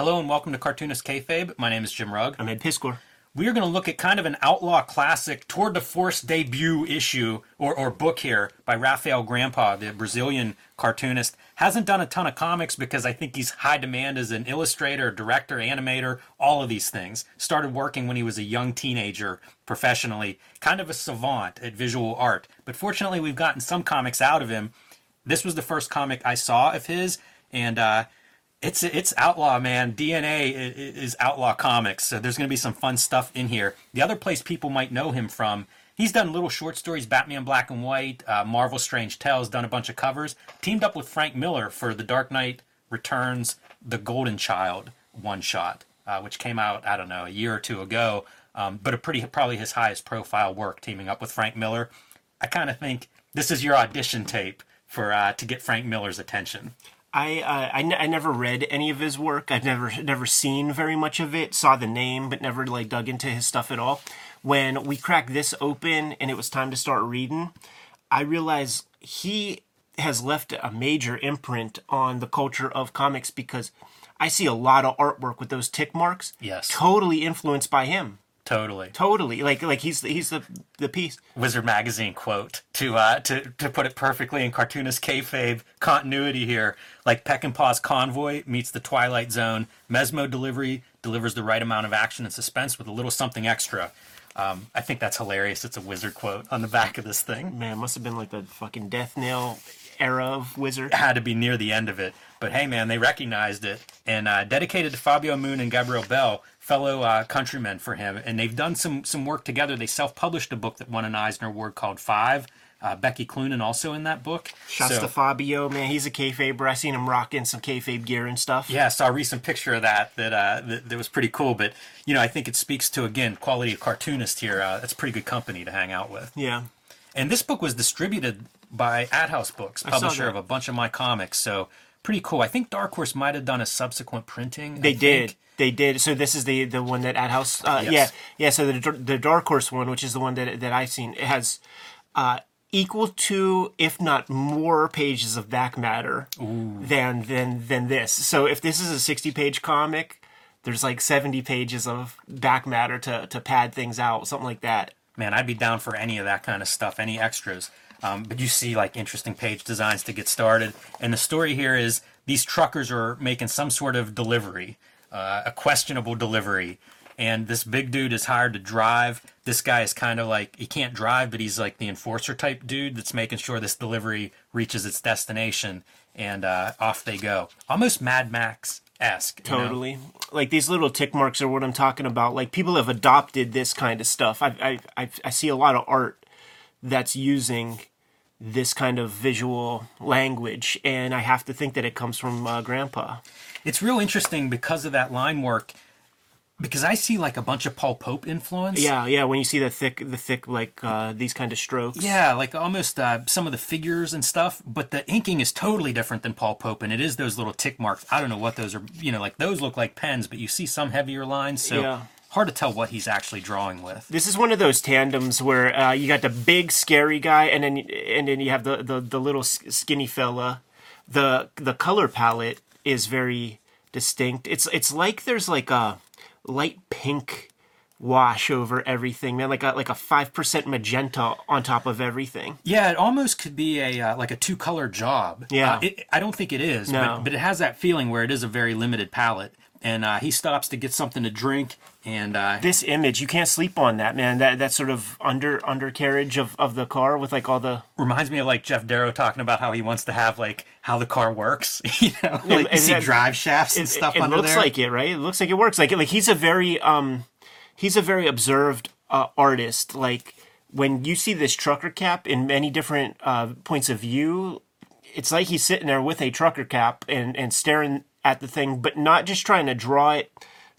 Hello and welcome to Cartoonist Kayfabe. My name is Jim Rugg. I'm Ed Piskor. We are going to look at kind of an outlaw classic tour de force debut issue or, or book here by Rafael Grampá, the Brazilian cartoonist. Hasn't done a ton of comics because I think he's high demand as an illustrator, director, animator, all of these things. Started working when he was a young teenager professionally, kind of a savant at visual art. But fortunately, we've gotten some comics out of him. This was the first comic I saw of his, and uh, it's it's outlaw man. Dna is outlaw comics. So there's going to be some fun stuff in here. The other place people might know him from he's done little short stories batman black and white uh, marvel strange tales done a bunch of covers. Teamed up with frank miller for the dark knight returns the golden child one shot uh, which came out i don't know a year or two ago. Um, but a pretty probably his highest profile work teaming up with frank miller. I kind of think this is your audition tape for uh, to get frank miller's attention I, uh, I, n- I never read any of his work. I've never never seen very much of it. Saw the name, but never like dug into his stuff at all. When we cracked this open and it was time to start reading, I realized he has left a major imprint on the culture of comics because I see a lot of artwork with those tick marks. Yes. totally influenced by him. Totally. Totally, like like he's he's the the piece. Wizard magazine quote to uh to to put it perfectly in cartoonist kayfabe continuity here. Like Peck and Peckinpah's Convoy meets the Twilight Zone. Mesmo delivery delivers the right amount of action and suspense with a little something extra. Um, I think that's hilarious. It's a wizard quote on the back of this thing. Man, must have been like the fucking death nail era of wizard. It had to be near the end of it. But hey, man, they recognized it and uh, dedicated to Fabio Moon and Gabriel Bá, fellow uh, countrymen for him. And they've done some some work together. They self-published a book that won an Eisner Award called Five. Uh, Becky Cloonan also in that book. Shouts So- to Fabio, man. He's a kayfaber. I seen him rocking some kayfabe gear and stuff. Yeah, I saw a recent picture of that that, uh, that that was pretty cool. But you know, I think it speaks to again quality of cartoonist here. Uh, that's pretty good company to hang out with. Yeah. And this book was distributed by AdHouse Books, publisher of a bunch of my comics. So pretty cool. I think Dark Horse might have done a subsequent printing. They did. They did. So this is the the one that AdHouse. Uh, Yes. Yeah, yeah. So the the Dark Horse one, which is the one that that I've seen, it has uh, equal to, if not more, pages of back matter than than than this. So if this is a sixty page comic, there's like seventy pages of back matter to to pad things out, something like that. Man, I'd be down for any of that kind of stuff, any extras. Um, but you see like interesting page designs to get started. And the story here is these truckers are making some sort of delivery, uh, a questionable delivery. And this big dude is hired to drive. This guy is kind of like, he can't drive, but he's like the enforcer type dude that's making sure this delivery reaches its destination. And uh, off they go. Almost Mad Max esque. Totally. Like these little tick marks are what I'm talking about. Like people have adopted this kind of stuff. I I I, I see a lot of art that's using this kind of visual language, and I have to think that it comes from uh, Grampá. It's real interesting because of that line work. Because I see like a bunch of Paul Pope influence. Yeah, yeah. When you see the thick, the thick, like uh, these kind of strokes. Yeah, like almost uh, some of the figures and stuff, but the inking is totally different than Paul Pope, and it is those little tick marks. I don't know what those are. You know, like those look like pens, but you see some heavier lines, so Yeah. Hard to tell what he's actually drawing with. This is one of those tandems where uh, you got the big scary guy, and then and then you have the the, the little skinny fella. The the color palette is very distinct. It's it's like there's like a light pink wash over everything, man. Like a like a five percent magenta on top of everything. Yeah, it almost could be a uh, like a two color job. Yeah. Uh, it, I don't think it is, No. but, but it has that feeling where it is a very limited palette. And uh, he stops to get something to drink, and uh, This image, you can't sleep on that, man. That that sort of under undercarriage of, of the car with like all the reminds me of like Geof Darrow talking about how he wants to have like how the car works. you know, like you see that- drive shafts and it, stuff it under looks there. like it, right? It looks like it works. Like like he's a very um, he's a very observed uh, artist. Like when you see this trucker cap in many different uh, points of view, it's like he's sitting there with a trucker cap and and staring at the thing, but not just trying to draw it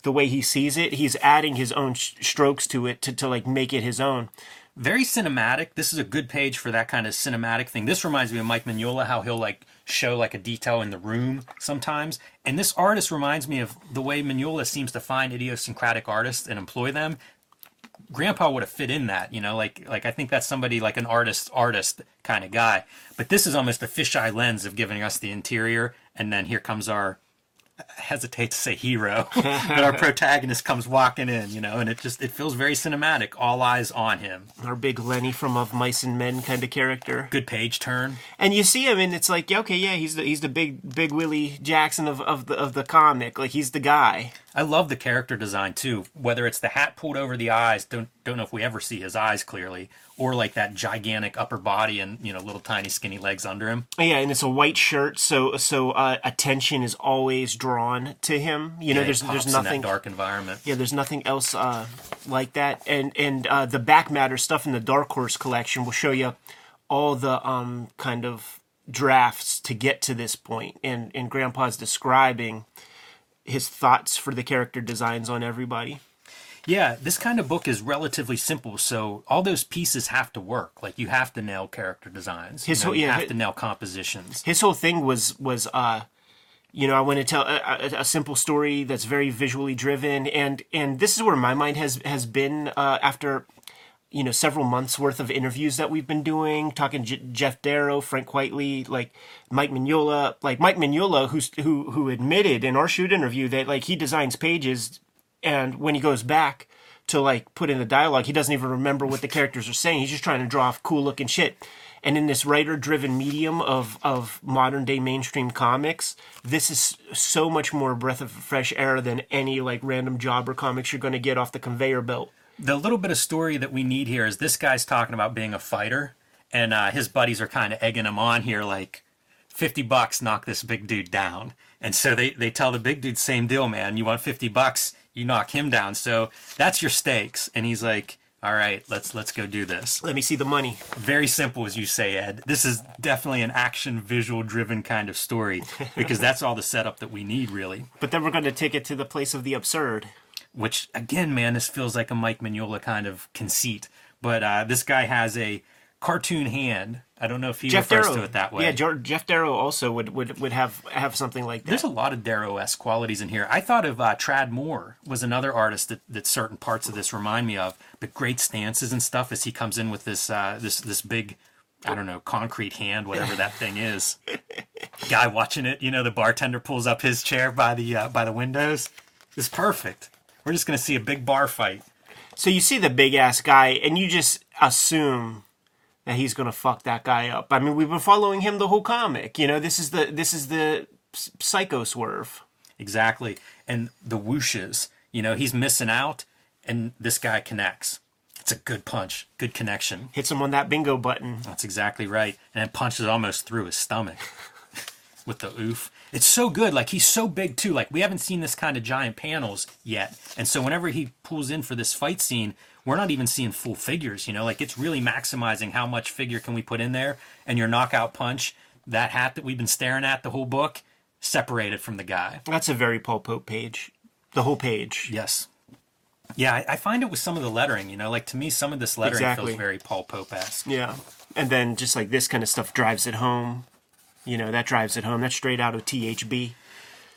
the way he sees it. He's adding his own sh- strokes to it to to like make it his own. very cinematic. This is a good page for that kind of cinematic thing. This reminds me of Mike Mignola, how he'll like show like a detail in the room sometimes. And this artist reminds me of the way Mignola seems to find idiosyncratic artists and employ them. Grampá would have fit in that, you know, like like I think that's somebody like an artist artist kind of guy. But this is almost a fisheye lens of giving us the interior, and then here comes our hesitate to say hero, but our protagonist comes walking in, you know, and it just it feels very cinematic. All eyes on him. Our big Lenny from Of Mice and Men kind of character. Good page turn. And you see him, and it's like, okay, yeah, he's the he's the big big Willie Jackson of, of the of the comic. Like he's the guy. I love the character design too. Whether it's the hat pulled over the eyes, don't don't know if we ever see his eyes clearly, or like that gigantic upper body and you know little tiny skinny legs under him. Yeah, and it's a white shirt, so so uh, attention is always drawn to him. You know, Yeah, there's there's in nothing dark environment. Yeah, there's nothing else uh, like that. And and uh, the back matter stuff in the Dark Horse collection will show you all the um, kind of drafts to get to this point. And and Grampá's describing his thoughts for the character designs on everybody. Yeah, this kind of book is relatively simple, so all those pieces have to work. Like you have to nail character designs. His you, know, whole- you yeah, have hi- to nail compositions. His whole thing was was uh, you know, I want to tell a, a, a simple story that's very visually driven, and and this is where my mind has has been uh, after you know several months worth of interviews that we've been doing, talking J- Geof Darrow, Frank Quitely, like Mike Mignola, like Mike Mignola, who's who who admitted in our shoot interview that like he designs pages, and when he goes back to like put in the dialogue, he doesn't even remember what the characters are saying. He's just trying to draw off cool looking shit. And in this writer driven medium of, of modern day mainstream comics, this is so much more breath of fresh air than any like random jobber comics you're going to get off the conveyor belt. The little bit of story that we need here is this guy's talking about being a fighter, and uh, his buddies are kind of egging him on here, like, 50 bucks, knock this big dude down. And so they, they tell the big dude, same deal, man. You want 50 bucks, you knock him down. So that's your stakes. And he's like, all right, let's let's go do this. Let me see the money. Very simple, as you say, Ed. This is definitely an action visual driven kind of story because that's all the setup that we need, really. But then we're going to take it to the place of the absurd. Which again, man, this feels like a Mike Mignola kind of conceit. But uh, this guy has a cartoon hand. I don't know if he Geof refers Darrow, to it that way. yeah, Jar- Geof Darrow also would, would would have have something like that. There's a lot of Darrow-esque qualities in here. I thought of uh, Tradd Moore was another artist that, that certain parts of this remind me of, but great stances and stuff as he comes in with this uh, this this big, I don't know, concrete hand, whatever that thing is. Guy watching it, you know, the bartender pulls up his chair by the uh, by the windows. It's perfect. We're just gonna see a big bar fight. So you see the big ass guy, and you just assume that he's gonna fuck that guy up. I mean, we've been following him the whole comic. You know, this is the this is the psycho swerve. Exactly. And the whooshes, you know, he's missing out and this guy connects. It's a good punch, good connection. Hits him on that bingo button. That's exactly right. And it punches almost through his stomach with the oof. It's so good. Like he's so big too. Like we haven't seen this kind of giant panels yet. And so whenever he pulls in for this fight scene, we're not even seeing full figures, you know, like it's really maximizing how much figure can we put in there. And your knockout punch, that hat that we've been staring at the whole book, separated from the guy. That's a very Paul Pope page. The whole page. Yes. Yeah, I, I find it with some of the lettering, you know, like to me, some of this lettering Exactly. feels very Paul Pope esque. Yeah. And then just like this kind of stuff drives it home. You know, that drives it home. That's straight out of THB.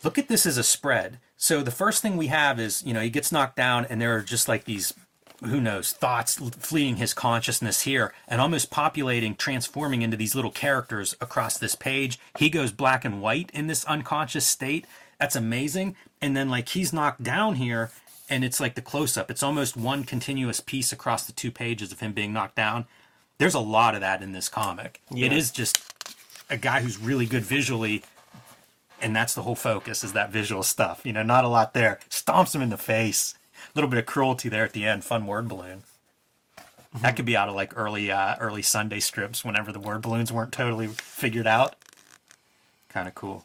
Look at this as a spread. So the first thing we have is, you know, he gets knocked down, and there are just like these, who knows, thoughts fleeing his consciousness here and almost populating, transforming into these little characters across this page. He goes black and white in this unconscious state. That's amazing. And then, like, he's knocked down here, and it's like the close up. It's almost one continuous piece across the two pages of him being knocked down. There's a lot of that in this comic. It Yeah. is just a guy who's really good visually and that's the whole focus is that visual stuff you know not a lot there. Stomps him in the face. A little bit of cruelty there at the end fun word balloon. That could be out of like early uh, early sunday strips whenever the word balloons weren't totally figured out. Kind of cool.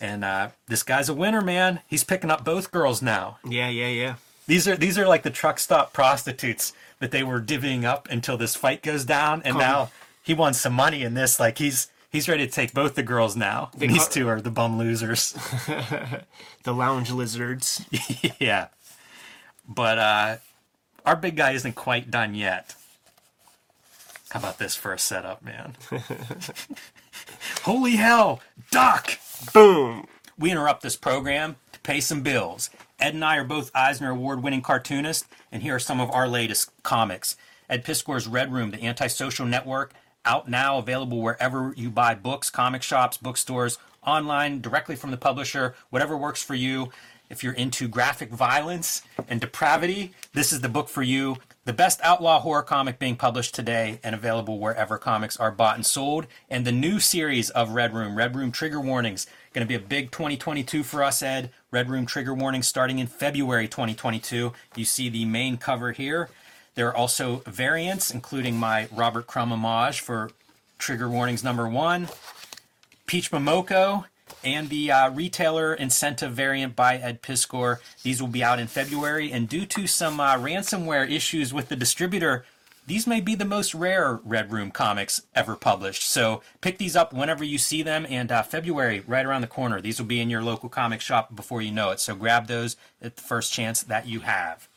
And uh, this guy's a winner man. He's picking up both girls now. Yeah, yeah, yeah. these are these are like the truck stop prostitutes that they were divvying up until this fight goes down, and now he wants some money in this. Like he's he's ready to take both the girls now. And these two are the bum losers. The lounge lizards. yeah, but uh, our big guy isn't quite done yet. How about this for a setup, man? Holy hell, Doc! Boom. We interrupt this program to pay some bills. Ed and I are both Eisner Award winning cartoonists, and here are some of our latest comics. Ed Piskor's Red Room, the antisocial network, out now, available wherever you buy books, comic shops, bookstores, online, directly from the publisher, whatever works for you. If you're into graphic violence and depravity, this is the book for you. The best outlaw horror comic being published today and available wherever comics are bought and sold. And the new series of Red Room, Red Room Trigger Warnings, going to be a big 2022 for us, Ed. Red Room Trigger Warnings starting in February 2022. You see the main cover here. There are also variants, including my Robert Crumb homage for Trigger Warnings number one, Peach Momoko, and the uh, retailer incentive variant by Ed Piskor. These will be out in February, and due to some uh, ransomware issues with the distributor, these may be the most rare Red Room comics ever published. So pick these up whenever you see them, and uh, February, right around the corner. These will be in your local comic shop before you know it. So grab those at the first chance that you have.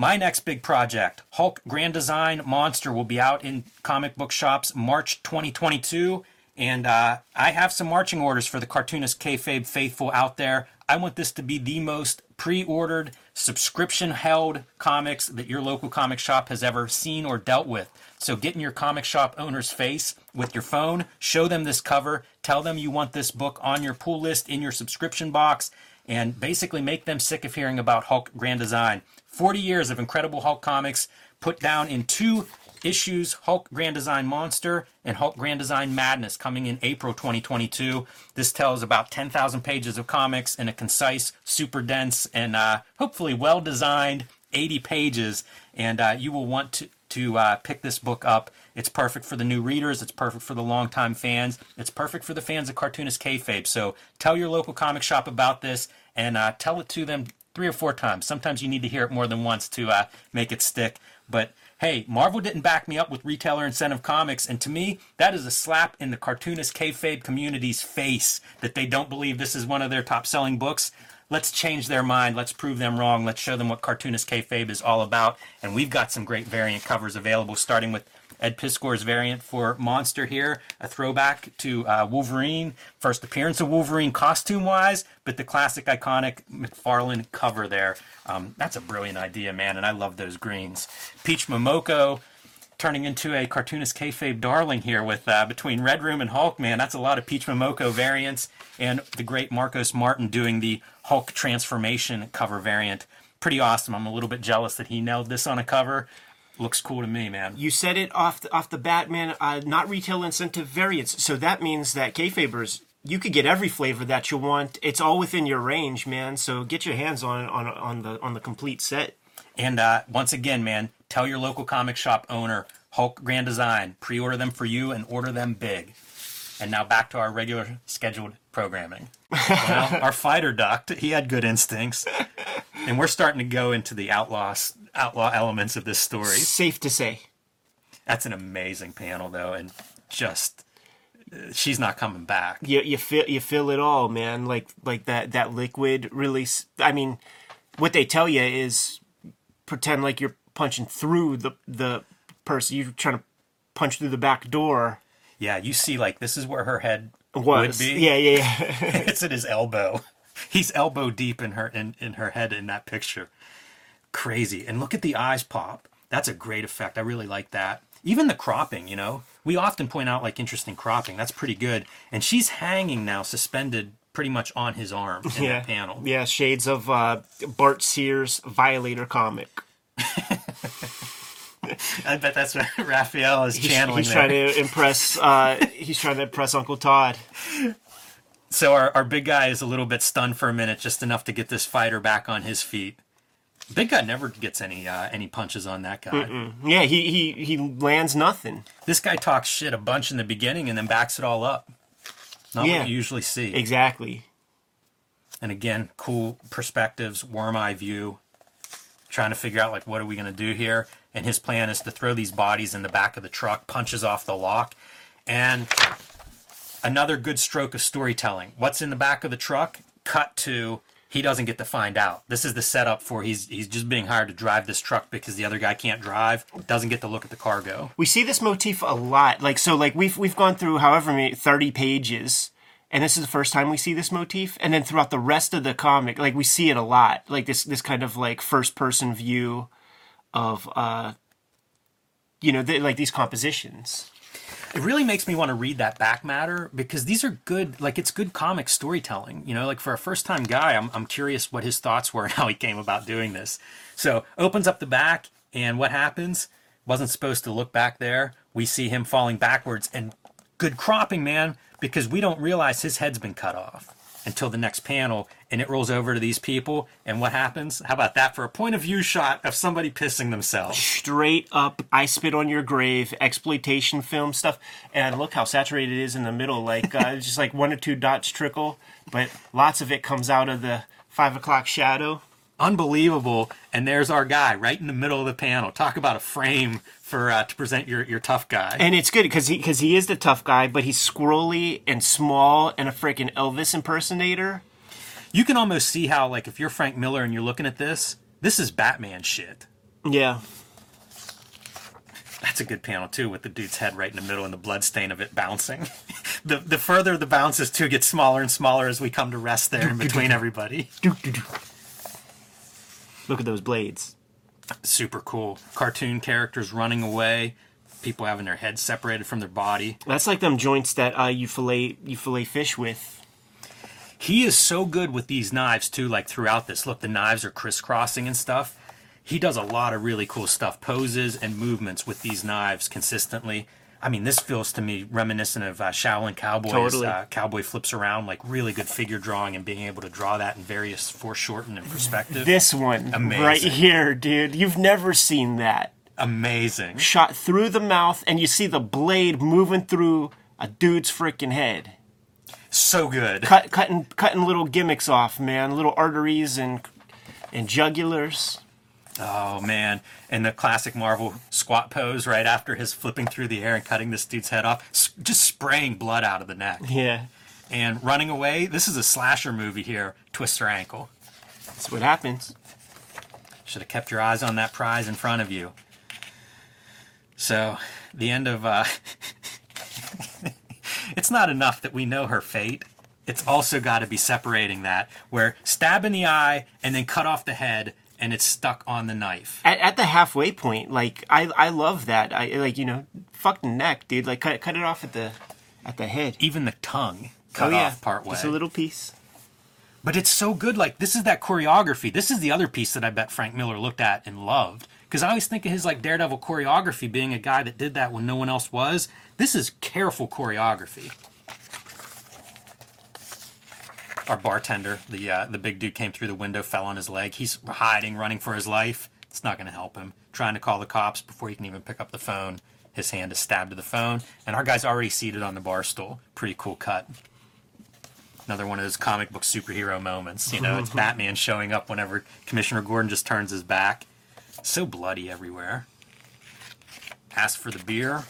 My next big project, Hulk Grand Design Monster, will be out in comic book shops March 2022. And uh, I have some marching orders for the cartoonist kayfabe faithful out there. I want this to be the most pre-ordered, subscription-held comics that your local comic shop has ever seen or dealt with. So get in your comic shop owner's face with your phone, show them this cover, tell them you want this book on your pull list in your subscription box, and basically make them sick of hearing about Hulk Grand Design. 40 years of incredible Hulk comics put down in two issues Hulk Grand Design Monster and Hulk Grand Design Madness coming in April 2022. This tells about 10,000 pages of comics in a concise, super dense, and uh, hopefully well designed 80 pages. And uh, you will want to, to uh, pick this book up. It's perfect for the new readers. It's perfect for the longtime fans. It's perfect for the fans of cartoonist kayfabe. So tell your local comic shop about this and uh, tell it to them three or four times. Sometimes you need to hear it more than once to uh, make it stick. But hey, Marvel didn't back me up with retailer incentive comics, and to me, that is a slap in the cartoonist kayfabe community's face that they don't believe this is one of their top selling books. Let's change their mind. Let's prove them wrong. Let's show them what cartoonist kayfabe is all about. And we've got some great variant covers available, starting with Ed Piskor's variant for Monster here, a throwback to uh, Wolverine, first appearance of Wolverine costume wise, but the classic iconic McFarlane cover there. Um, that's a brilliant idea, man, and I love those greens. Peach Momoko turning into a cartoonist kayfabe darling here with uh, between Red Room and Hulk, man. That's a lot of Peach Momoko variants, and the great Marcos Martin doing the Hulk transformation cover variant. Pretty awesome. I'm a little bit jealous that he nailed this on a cover looks cool to me, man. You said it off the, off the bat, man. Uh, not retail incentive variants. So that means that kayfabers, you could get every flavor that you want. It's all within your range, man. So get your hands on on on the on the complete set. And uh, once again, man, tell your local comic shop owner Hulk Grand Design pre-order them for you and order them big. And now back to our regular scheduled programming. well, our fighter ducked. He had good instincts, and we're starting to go into the outlaws outlaw elements of this story. Safe to say. That's an amazing panel, though, and just uh, she's not coming back. You you feel you feel it all, man. Like like that that liquid release. I mean, what they tell you is pretend like you're punching through the the person. You're trying to punch through the back door. Yeah, you see, like this is where her head Was. would be. Yeah, yeah, yeah. it's at his elbow. He's elbow deep in her in, in her head in that picture. Crazy. And look at the eyes pop. That's a great effect. I really like that. Even the cropping, you know. We often point out like interesting cropping. That's pretty good. And she's hanging now, suspended pretty much on his arm in yeah. that panel. Yeah, shades of uh, Bart Sears Violator comic. I bet that's what Rafael is He's, channeling. he's there. trying to impress. Uh, he's trying to impress Uncle Todd. So our, our big guy is a little bit stunned for a minute, just enough to get this fighter back on his feet. Big guy never gets any uh, any punches on that guy. Yeah, he he he lands nothing. This guy talks shit a bunch in the beginning and then backs it all up. Not Yeah. what you usually see. Exactly. And again, cool perspectives, worm eye view, trying to figure out like what are we gonna do here. And his plan is to throw these bodies in the back of the truck, punches off the lock, and another good stroke of storytelling. What's in the back of the truck? Cut to he doesn't get to find out. This is the setup for he's he's just being hired to drive this truck because the other guy can't drive, doesn't get to look at the cargo. We see this motif a lot. Like so, like we've we've gone through however many thirty pages, and this is the first time we see this motif. And then throughout the rest of the comic, like we see it a lot. Like this this kind of like first person view of uh, you know, th- like these compositions. it really makes me want to read that back matter because these are good like it's good comic storytelling you know like for a first time guy I'm, I'm curious what his thoughts were and how he came about doing this so opens up the back and what happens wasn't supposed to look back there we see him falling backwards and good cropping man because we don't realize his head's been cut off until the next panel and it rolls over to these people and what happens? How about that for a point of view shot of somebody pissing themselves? Straight up I spit on your grave exploitation film stuff and look how saturated it is in the middle like uh, just like one or two dots trickle but lots of it comes out of the five o'clock shadow unbelievable and there's our guy right in the middle of the panel. Talk about a frame for uh, to present your, your tough guy. And it's good because he because he is the tough guy but he's squirrely and small and a freaking elvis impersonator. You can almost see how like if you're frank miller and you're looking at this this is batman shit. Yeah. That's a good panel too with the dude's head right in the middle and the blood stain of it bouncing. The the further the bounces too get smaller and smaller as we come to rest there in between everybody look at those blades. Super cool. Cartoon characters running away. People having their heads separated from their body. That's like them joints that uh, you fillet you fillet fish with. He is so good with these knives too like throughout this. Look the knives are crisscrossing and stuff. He does a lot of really cool stuff poses and movements with these knives consistently i mean this feels to me reminiscent of uh, shaolin cowboys Totally. uh, cowboy flips around like really good figure drawing and being able to draw that in various foreshortened and perspective. This one Amazing. right here dude. You've never seen that. Amazing. Shot through the mouth and you see the blade moving through a dude's freaking head. So good. Cut cutting cutting little gimmicks off man. Little arteries and and jugulars Oh man! And the classic Marvel squat pose right after his flipping through the air and cutting this dude's head off, just spraying blood out of the neck yeah and running away. This is a slasher movie here. Twist her ankle. that's what happens Should have kept your eyes on that prize in front of you. So, the end of. Uh, it's not enough that we know her fate. It's also got to be separating that, where stab in the eye and then cut off the head, and it's stuck on the knife. at, at the halfway point like i i love that i like you know fuck the neck dude like cut cut it off at the at the head Even the tongue cut oh yeah off part way. just a little piece But it's so good. Like this is that choreography. This is the other piece that I bet Frank Miller looked at and loved. Because I always think of his like Daredevil choreography being a guy that did that when no one else was. This is careful choreography. Our bartender, the uh, the big dude, came through the window, fell on his leg. He's hiding, running for his life. It's not going to help him. Trying to call the cops before he can even pick up the phone. His hand is stabbed to the phone, and our guy's already seated on the bar stool. Pretty cool cut another one of those comic book superhero moments. You know, it's Batman showing up whenever Commissioner Gordon just turns his back. So bloody everywhere. Ask for the beer.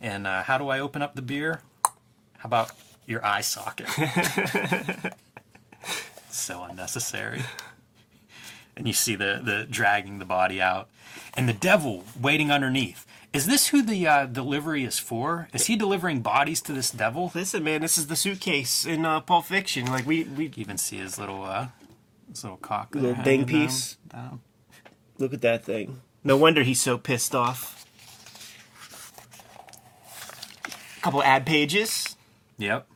And uh, how do I open up the beer? How about your eye socket? so unnecessary. And you see the, the dragging the body out. And the devil waiting underneath. Is this who the uh, delivery is for? Is he delivering bodies to this devil? listen man this is the suitcase in uh, pulp fiction like we we even see his little uh his little cock Little there ding down- piece. down. look at that thing no wonder he's so pissed off A couple ad pages Yep.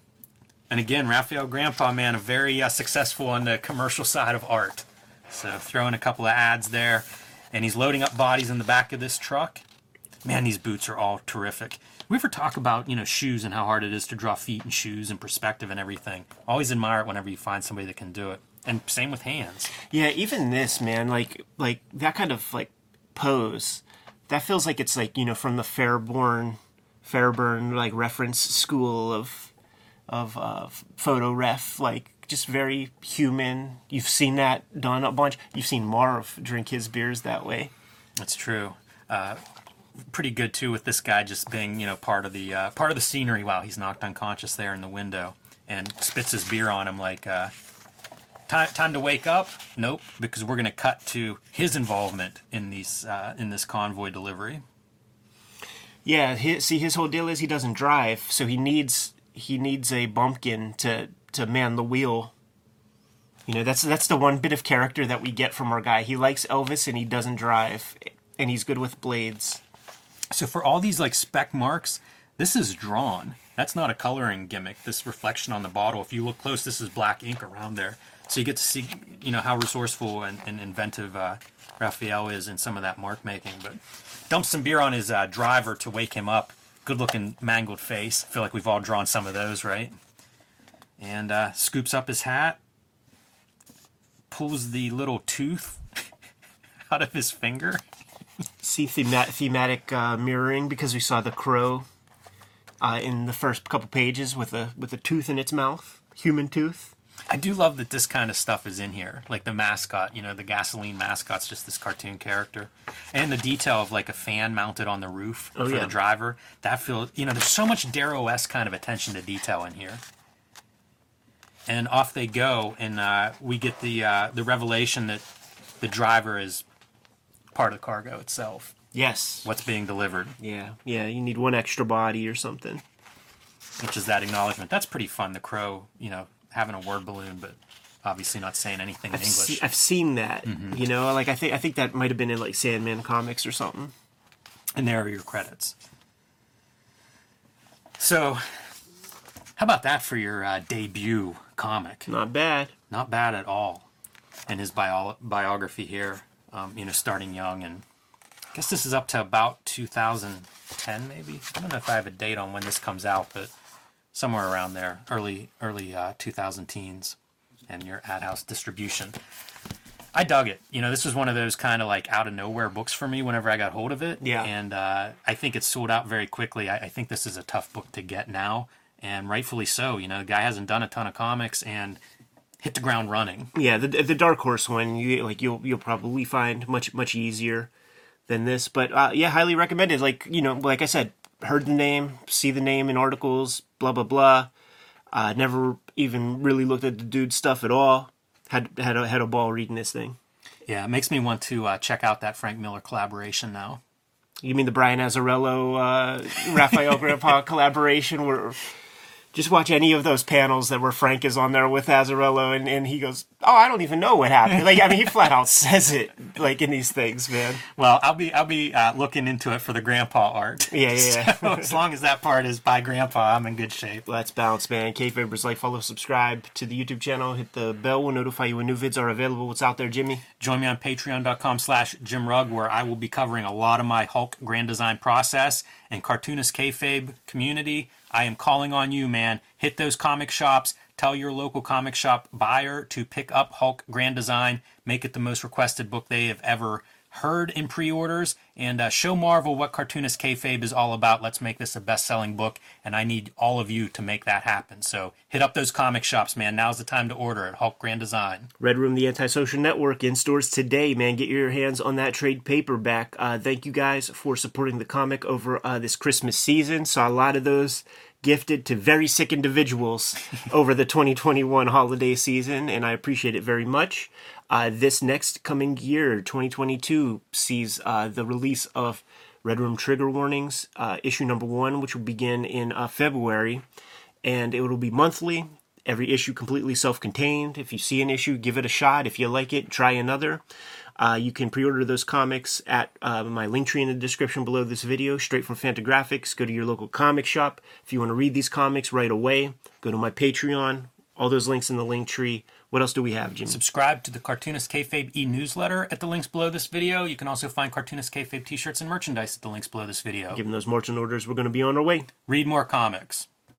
And again, Rafael Grampá, man, a very uh, successful on the commercial side of art. So throwing a couple of ads there, and he's loading up bodies in the back of this truck. Man, these boots are all terrific. We ever talk about you know shoes and how hard it is to draw feet and shoes and perspective and everything? Always admire it whenever you find somebody that can do it. And same with hands. Yeah, even this man, like like that kind of like pose, that feels like it's like you know from the Fairborn, Fairburn like reference school of of uh, photo ref, like just very human. You've seen that done a bunch. You've seen Marv drink his beers that way. That's true. Uh, pretty good too with this guy just being you know part of the uh, part of the scenery while he's knocked unconscious there in the window and spits his beer on him like uh, time time to wake up. Nope, because we're gonna cut to his involvement in these uh, in this convoy delivery. Yeah, his, see, his whole deal is he doesn't drive, so he needs he needs a bumpkin to to man the wheel. You know, that's that's the one bit of character that we get from our guy. He likes Elvis and he doesn't drive, and he's good with blades. So for all these like spec marks, This is drawn. That's not a coloring gimmick. This reflection on the bottle, if you look close, this is black ink around there. So you get to see, you know, how resourceful and, and inventive uh, Rafael is in some of that mark making. But dumps some beer on his uh, driver to wake him up. Good looking mangled face. I feel like we've all drawn some of those, right? And uh, scoops up his hat, pulls the little tooth out of his finger. See thema- thematic uh, mirroring because we saw the crow uh, in the first couple pages with a with a tooth in its mouth, human tooth. I do love that this kind of stuff is in here, like the mascot. You know, the gasoline mascot's just this cartoon character, and the detail of like a fan mounted on the roof Oh, for yeah. the driver. That feels, you know, there's so much Darrow esque kind of attention to detail in here. And off they go, and uh, we get the uh, the revelation that the driver is part of the cargo itself. Yes. What's being delivered, Yeah, yeah. You need one extra body or something. which is that acknowledgement. That's pretty fun. The crow, you know, having a word balloon, but obviously not saying anything in I've, English. se- I've seen that. Mm-hmm. You know, like I think I think that might have been in like Sandman comics or something. And there are your credits. So, how about that for your uh, debut comic? Not bad. Not bad at all. And his bio- biography here, um, you know, starting young, and I guess this is up to about 2010, maybe. I don't know if I have a date on when this comes out, but somewhere around there, early early uh, 2000 teens, and your AdHouse distribution. I dug it. You know, this was one of those kind of like out of nowhere books for me whenever I got hold of it. Yeah. And uh, I think it sold out very quickly. I, I think this is a tough book to get now, and rightfully so. You know, the guy hasn't done a ton of comics and hit the ground running. Yeah, the the Dark Horse one, you like you'll you'll probably find much much easier than this. But uh, yeah, highly recommended. Like you know, like I said, heard the name, see the name in articles, blah blah blah. Uh, never even really looked at the dude's stuff at all. Had had a, had a ball reading this thing. Yeah, it makes me want to uh, check out that Frank Miller collaboration now. You mean the Brian Azzarello, uh, Rafael Grampá collaboration? Where just watch any of those panels that where Frank is on there with Azzarello, and, and he goes, "Oh, I don't even know what happened." Like, I mean, he flat out says it, like in these things, man. Well, I'll be I'll be uh, looking into it for the Grampá art. Yeah, yeah, yeah. So as long as that part is by Grampá, I'm in good shape. Let's bounce, man. K-Fabers, like, follow, subscribe to the YouTube channel. Hit the bell. We'll notify you when new vids are available. What's out there, Jimmy? Join me on patreon.com slash Jim Rugg, where I will be covering a lot of my Hulk grand design process and cartoonist kayfabe community. I am calling on you, man. Hit those comic shops. Tell your local comic shop buyer to pick up Hulk Grand Design. Make it the most requested book they have ever heard in pre-orders and uh, show Marvel what cartoonist kayfabe is all about. Let's make this a best-selling book, and I need all of you to make that happen. So hit up those comic shops, man. Now's the time to order at Hulk Grand Design. Red Room, the Antisocial Network, in stores today, man. Get your hands on that trade paperback. Uh, thank you guys for supporting the comic over uh, this Christmas season. Saw a lot of those gifted to very sick individuals over the 2021 holiday season, and I appreciate it very much. Uh, this next coming year, 2022, sees uh, the release of Red Room Trigger Warnings, uh, issue number one, which will begin in uh, February, and it will be monthly. Every issue completely self-contained. If you see an issue, give it a shot. If you like it, try another. Uh, you can pre-order those comics at uh, my link tree in the description below this video, straight from Fantagraphics. Go to your local comic shop. If you want to read these comics right away, go to my Patreon. All those links in the link tree. What else do we have, Jimmy? Subscribe to the Cartoonist Kayfabe e-newsletter at the links below this video. You can also find Cartoonist Kayfabe t-shirts and merchandise at the links below this video. Given those marching orders, we're going to be on our way. Read more comics.